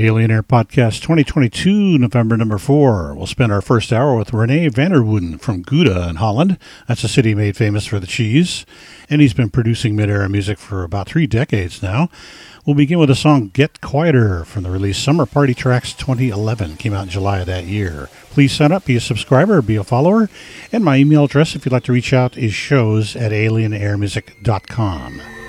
Alien Air Podcast 2022, November number four. We'll spend our first hour with Rene van der Wouden from Gouda in Holland. That's a city made famous for the cheese, and he's been producing mid-era music for about three decades now. We'll begin with the song Get Quieter from the release Summer Party Tracks 2011. Came out in July of that year. Please sign up, be a subscriber, be a follower, and my email address if you'd like to reach out is shows at alienairmusic.com.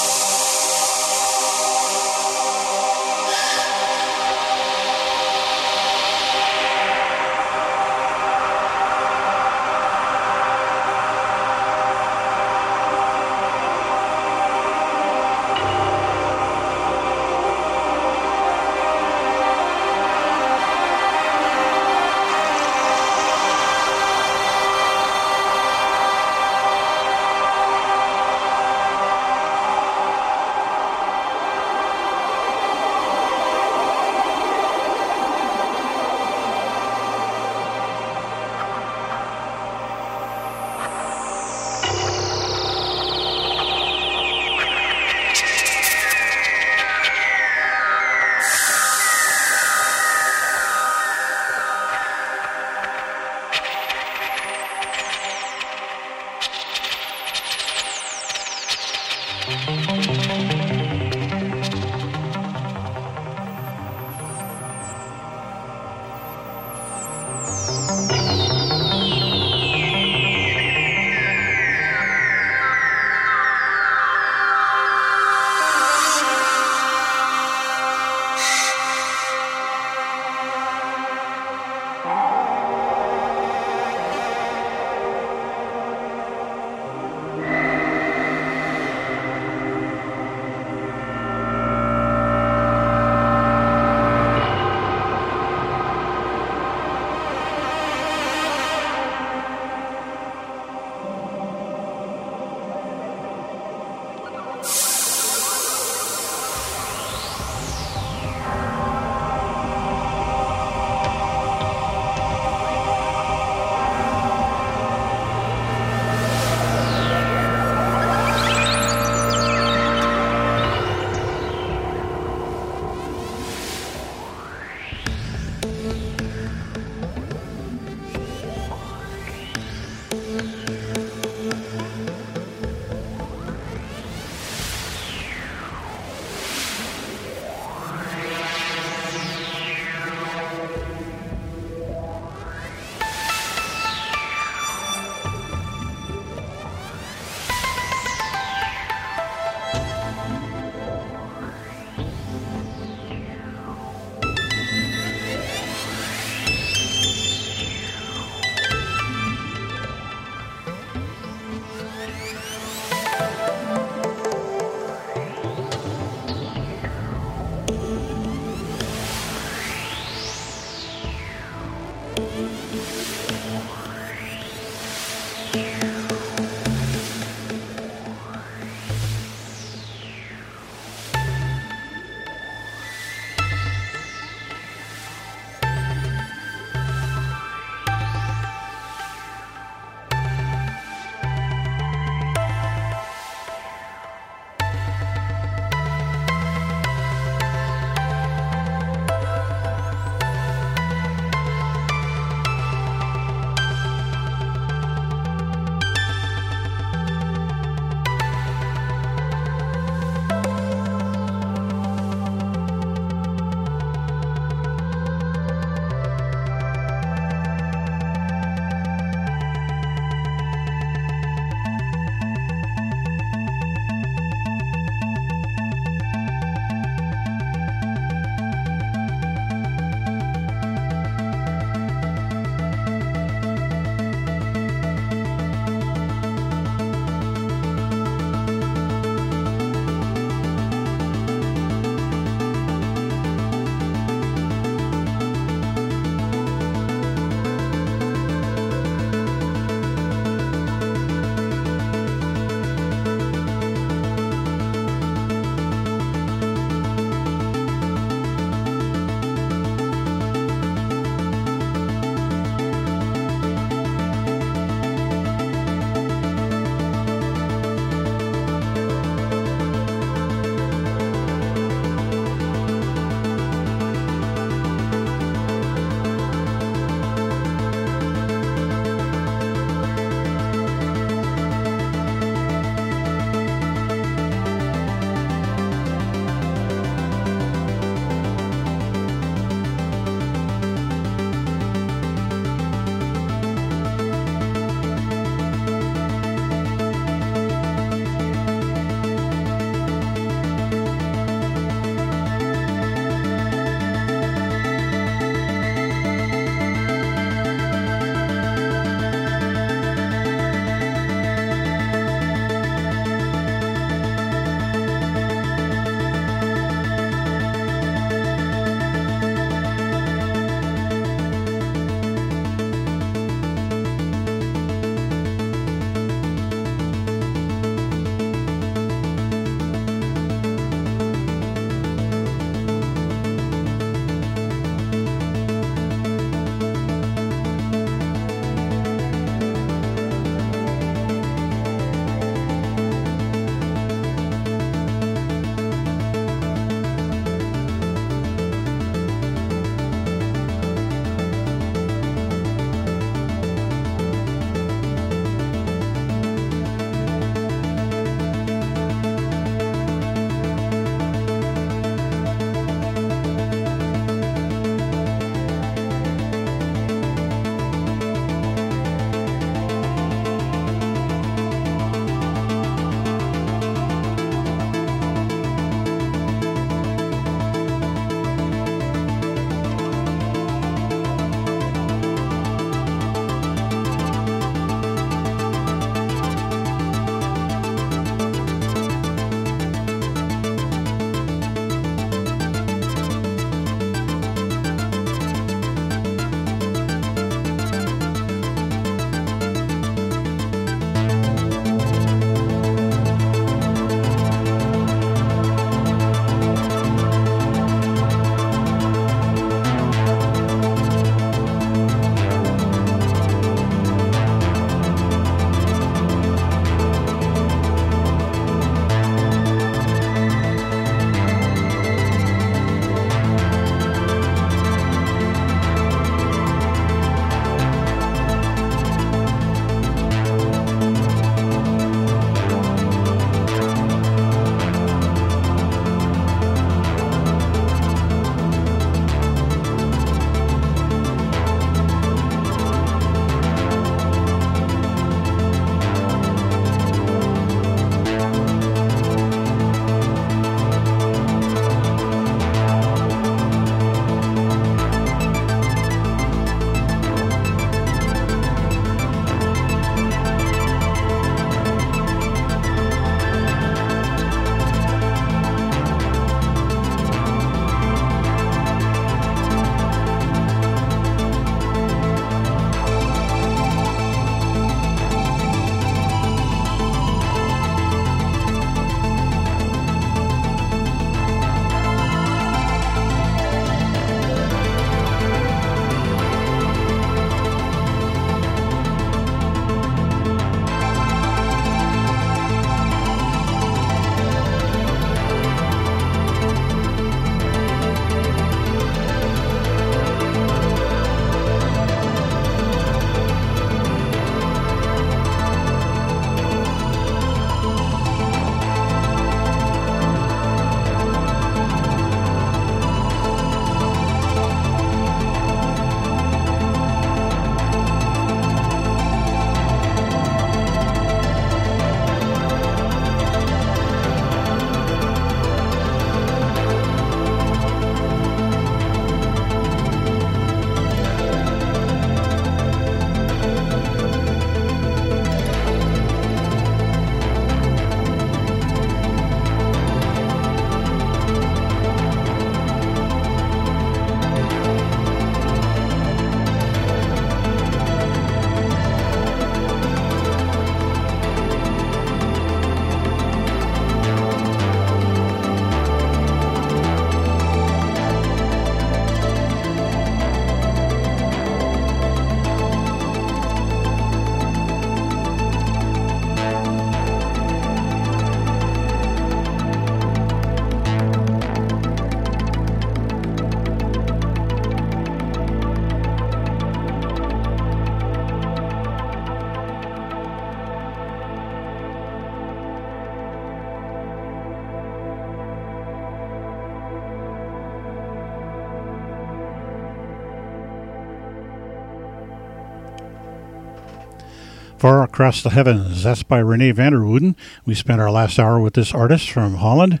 Across the Heavens. That's by René van der Wouden. We spent our last hour with this artist from Holland.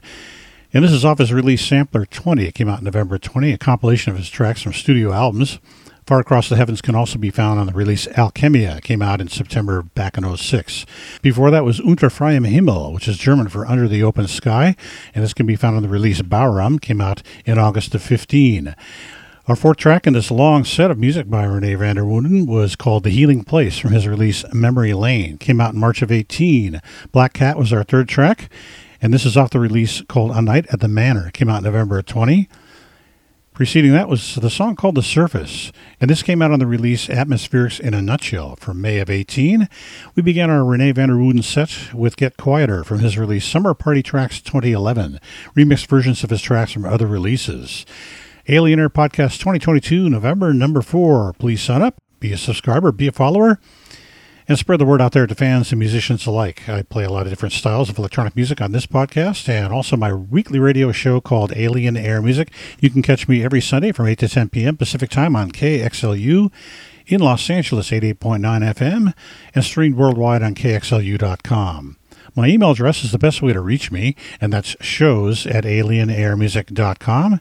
And this is off his release Sampler 20. It came out November 20, a compilation of his tracks from studio albums. Far Across the Heavens can also be found on the release Alchemia. It came out in September back in 06. Before that was Unter freiem Himmel, which is German for Under the Open Sky, and this can be found on the release Bauram, came out in August of 15. Our fourth track in this long set of music by René van der Wouden was called The Healing Place from his release Memory Lane. Came out in March of 18. Black Cat was our third track, and this is off the release called A Night at the Manor. Came out November of 20. Preceding that was the song called The Surface, and this came out on the release Atmospherics in a Nutshell from May of 18. We began our René van der Wouden set with Get Quieter from his release Summer Party Tracks 2011, remixed versions of his tracks from other releases. Alien Air Podcast 2022, November number four. Please sign up, be a subscriber, be a follower, and spread the word out there to fans and musicians alike. I play a lot of different styles of electronic music on this podcast and also my weekly radio show called Alien Air Music. You can catch me every Sunday from 8 to 10 p.m. Pacific Time on KXLU in Los Angeles, 88.9 FM, and streamed worldwide on KXLU.com. My email address is the best way to reach me, and that's shows at alienairmusic.com.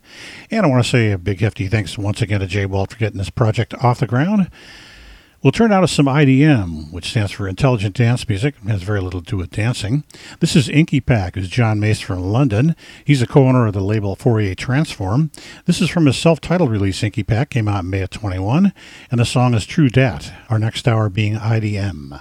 And I want to say a big hefty thanks once again to Jay Walt for getting this project off the ground. We'll turn out of some IDM, which stands for Intelligent Dance Music. It has very little to do with dancing. This is Inky Pack, who's John Mace from London. He's a co-owner of the label Fourier Transform. This is from his self-titled release, Inky Pack, came out May of 21, and the song is True Dat, our next hour being IDM.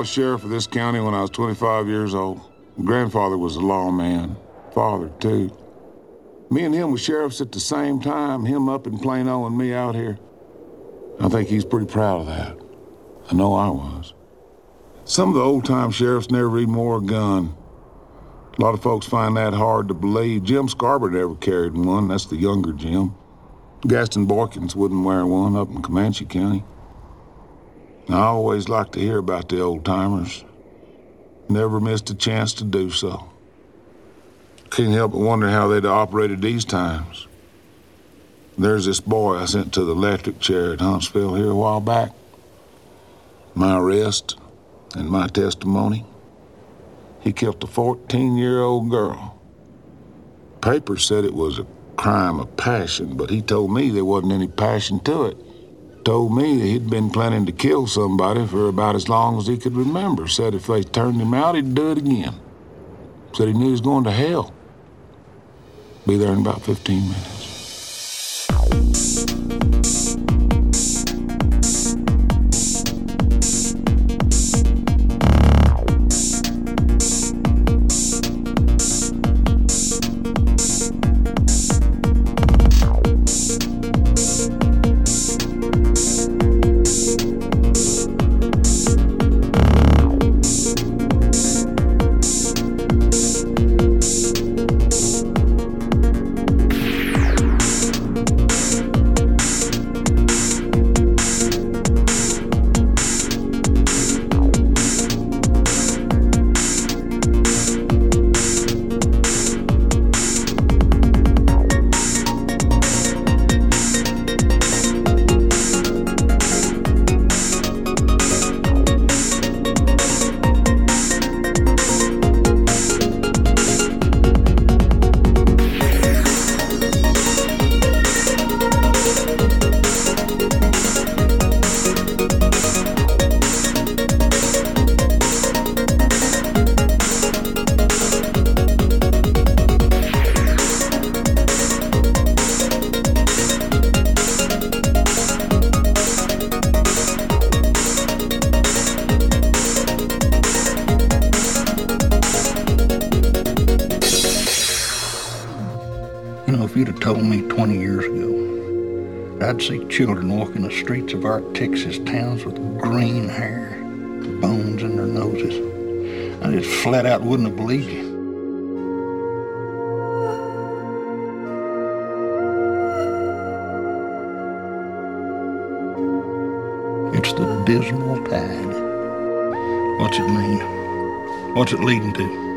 Was sheriff of this county when I was 25 years old. Grandfather was a lawman. Father, too. Me and him were sheriffs at the same time, him up in Plano and me out here. I think he's pretty proud of that. I know I was. Some of the old-time sheriffs never even wore a gun. A lot of folks find that hard to believe. Jim Scarborough never carried one. That's the younger Jim. Gaston Boykins wouldn't wear one up in Comanche County. I always like to hear about the old-timers. Never missed a chance to do so. Can't help but wonder how they'd operated these times. There's this boy I sent to the electric chair at Huntsville here a while back. My arrest and my testimony. He killed a 14-year-old girl. Papers said it was a crime of passion, but he told me there wasn't any passion to it. Told me he'd been planning to kill somebody for about as long as he could remember. Said if they turned him out, he'd do it again. Said he knew he was going to hell. Be there in about 15 minutes. Children walking the streets of our Texas towns with green hair, bones in their noses. I just flat out wouldn't have believed you. It's the dismal tide. What's it mean? What's it leading to?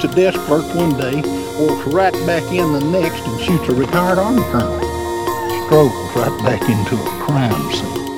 Shoots a desk clerk one day, walks right back in the next and shoots a retired Army colonel. Struggles right back into a crime scene.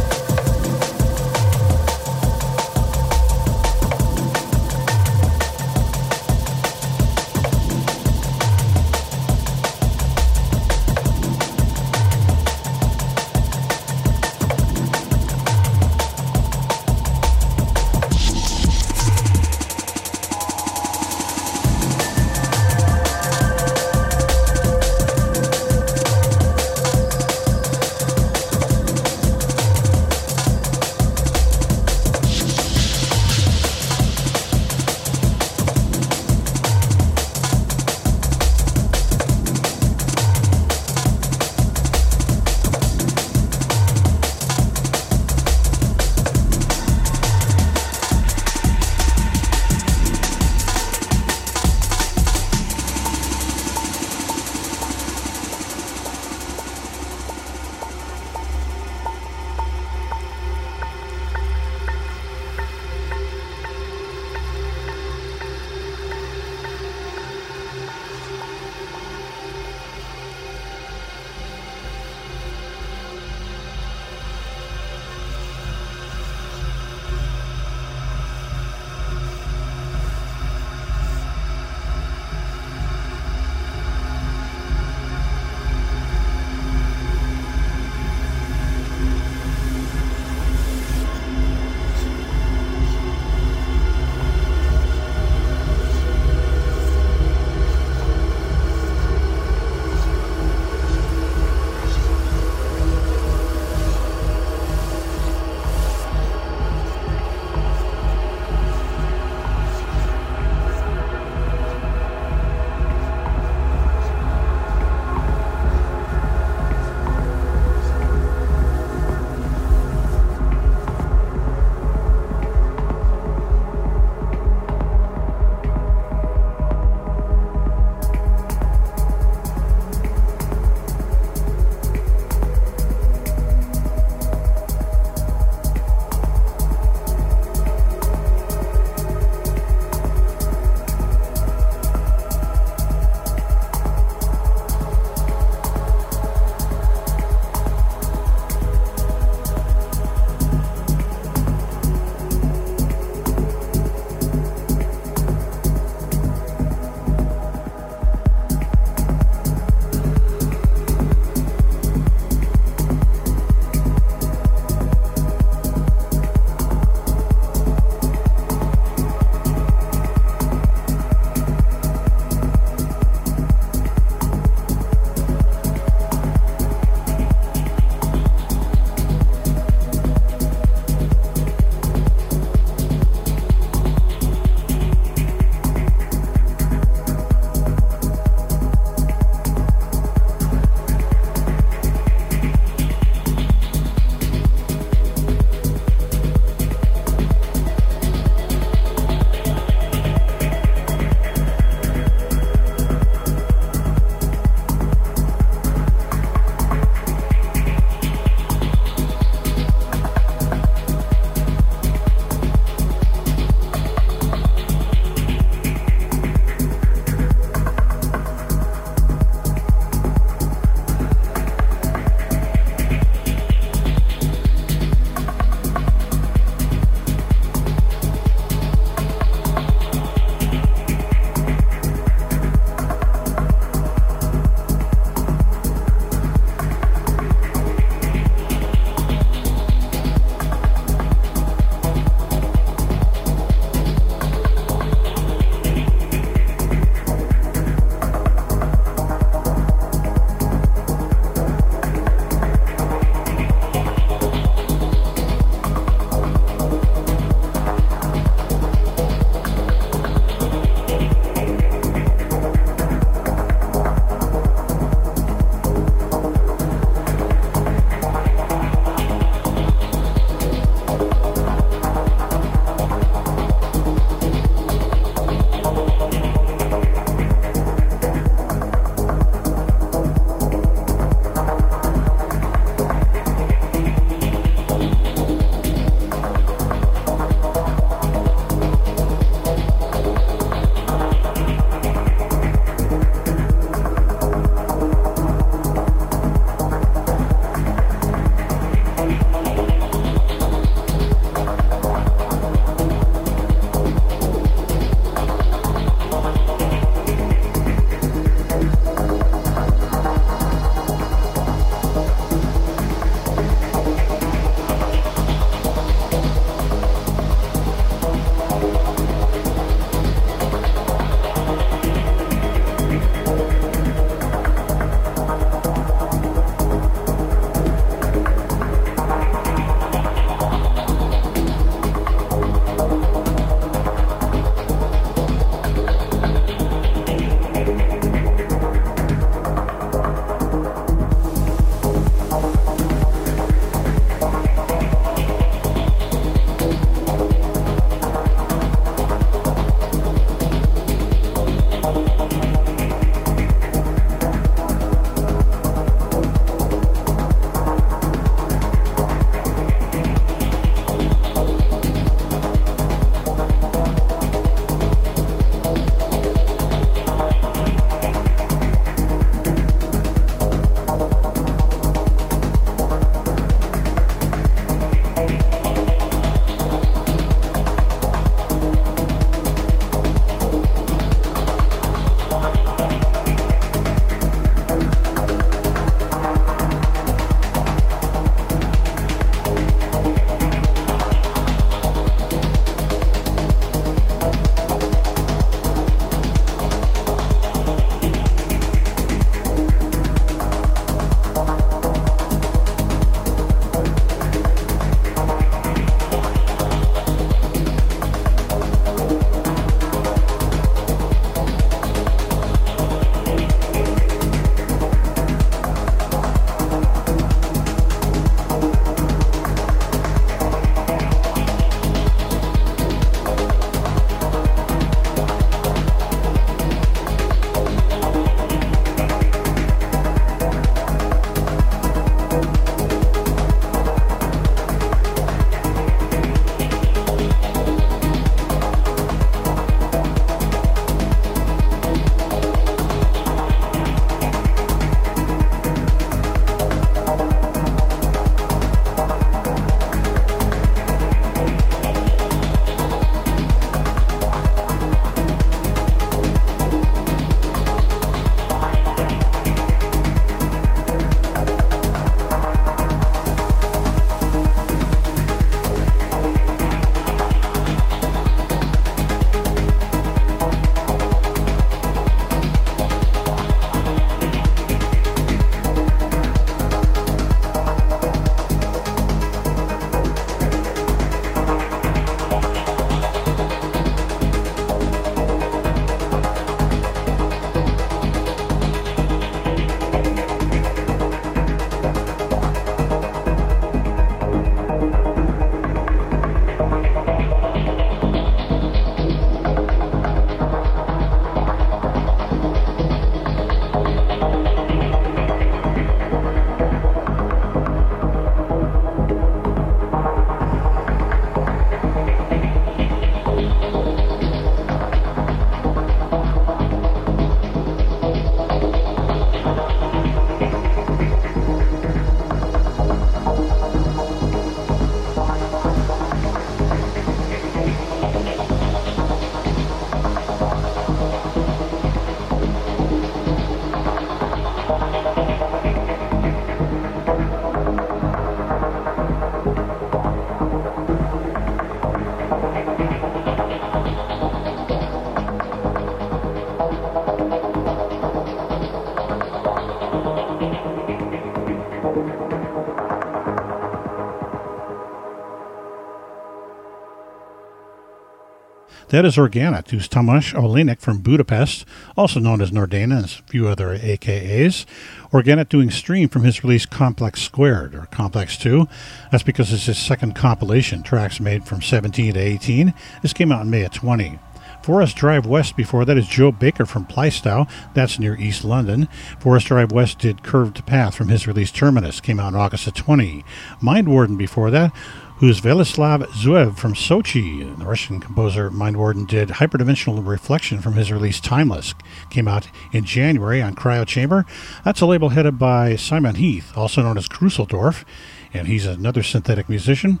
That is Organet, who's Tomasz Olenek from Budapest, also known as Nordana and a few other AKAs. Organet doing stream from his release Complex Squared, or Complex 2. That's because it's his second compilation, tracks made from 17 to 18. This came out in May of 20. Forest Drive West before that is Joe Baker from Plaistow. That's near East London. Forest Drive West did Curved Path from his release Terminus. Came out in August of 20. Mind Warden before that who's Velislav Zuev from Sochi. The Russian composer Mind Warden did Hyperdimensional Reflection from his release Timeless. Came out in January on Cryo Chamber. That's a label headed by Simon Heath, also known as Krusseldorf, and he's another synthetic musician.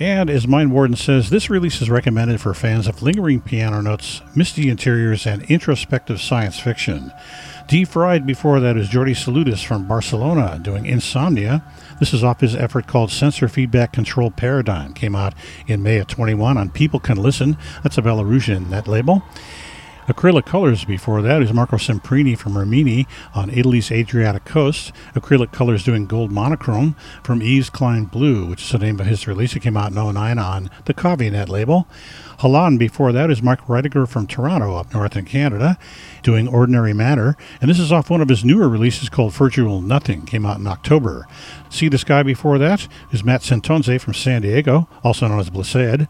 And as Mind Warden says, this release is recommended for fans of lingering piano notes, misty interiors, and introspective science fiction. D Fried before that is Jordi Salutis from Barcelona doing Insomnia. This is off his effort called Sensor Feedback Control Paradigm. Came out in May of 21 on People Can Listen. That's a Belarusian net label. Acrylic Colors before that is Marco Semprini from Rimini on Italy's Adriatic coast. Acrylic Colors doing Gold Monochrome from Yves Klein Blue, which is the name of his release. It came out in 09 on the Cavinet label. Halan before that is Mark Reidiger from Toronto up north in Canada doing Ordinary Matter. And this is off one of his newer releases called Virtual Nothing. Came out in October. See this guy before that is Matt Santonze from San Diego, also known as Blessed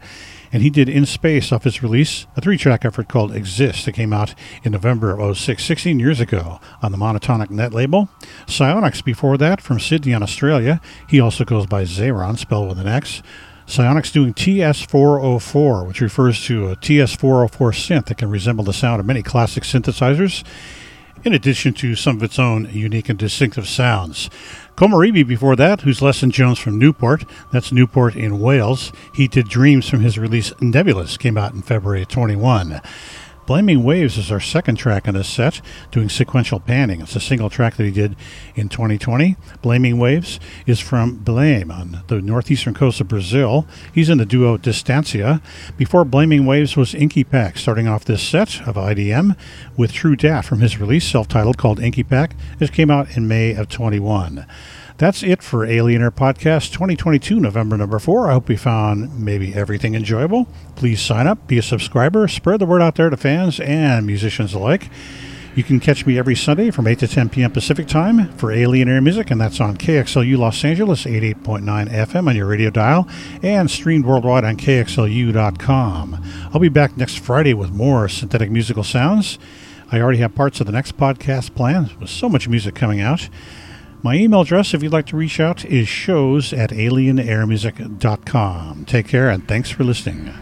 and he did In Space off his release, a three track effort called Exist that came out in November of 06, 16 years ago on the Monotonic Net label. Psionics before that from Sydney, Australia. He also goes by Zayron, spelled with an X. Psionics doing TS404, which refers to a TS404 synth that can resemble the sound of many classic synthesizers, in addition to some of its own unique and distinctive sounds. Komaribi before that, who's Lesson Jones from Newport. That's Newport in Wales. He did Dreams from his release Nebulous, came out in February 21. Blaming Waves is our second track in this set, doing sequential panning. It's a single track that he did in 2020. Blaming Waves is from Belém on the northeastern coast of Brazil. He's in the duo Distancia. Before Blaming Waves was Inky Pack, starting off this set of IDM with True Dat from his release, self titled called Inky Pack. This came out in May of 21. That's it for Alien Air Podcast 2022, November number four. I hope you found maybe everything enjoyable. Please sign up, be a subscriber, spread the word out there to fans and musicians alike. You can catch me every Sunday from 8 to 10 p.m. Pacific Time for Alien Air Music, and that's on KXLU Los Angeles, 88.9 FM on your radio dial, and streamed worldwide on KXLU.com. I'll be back next Friday with more synthetic musical sounds. I already have parts of the next podcast planned with so much music coming out. My email address, if you'd like to reach out, is shows at alienairmusic.com. Take care and thanks for listening.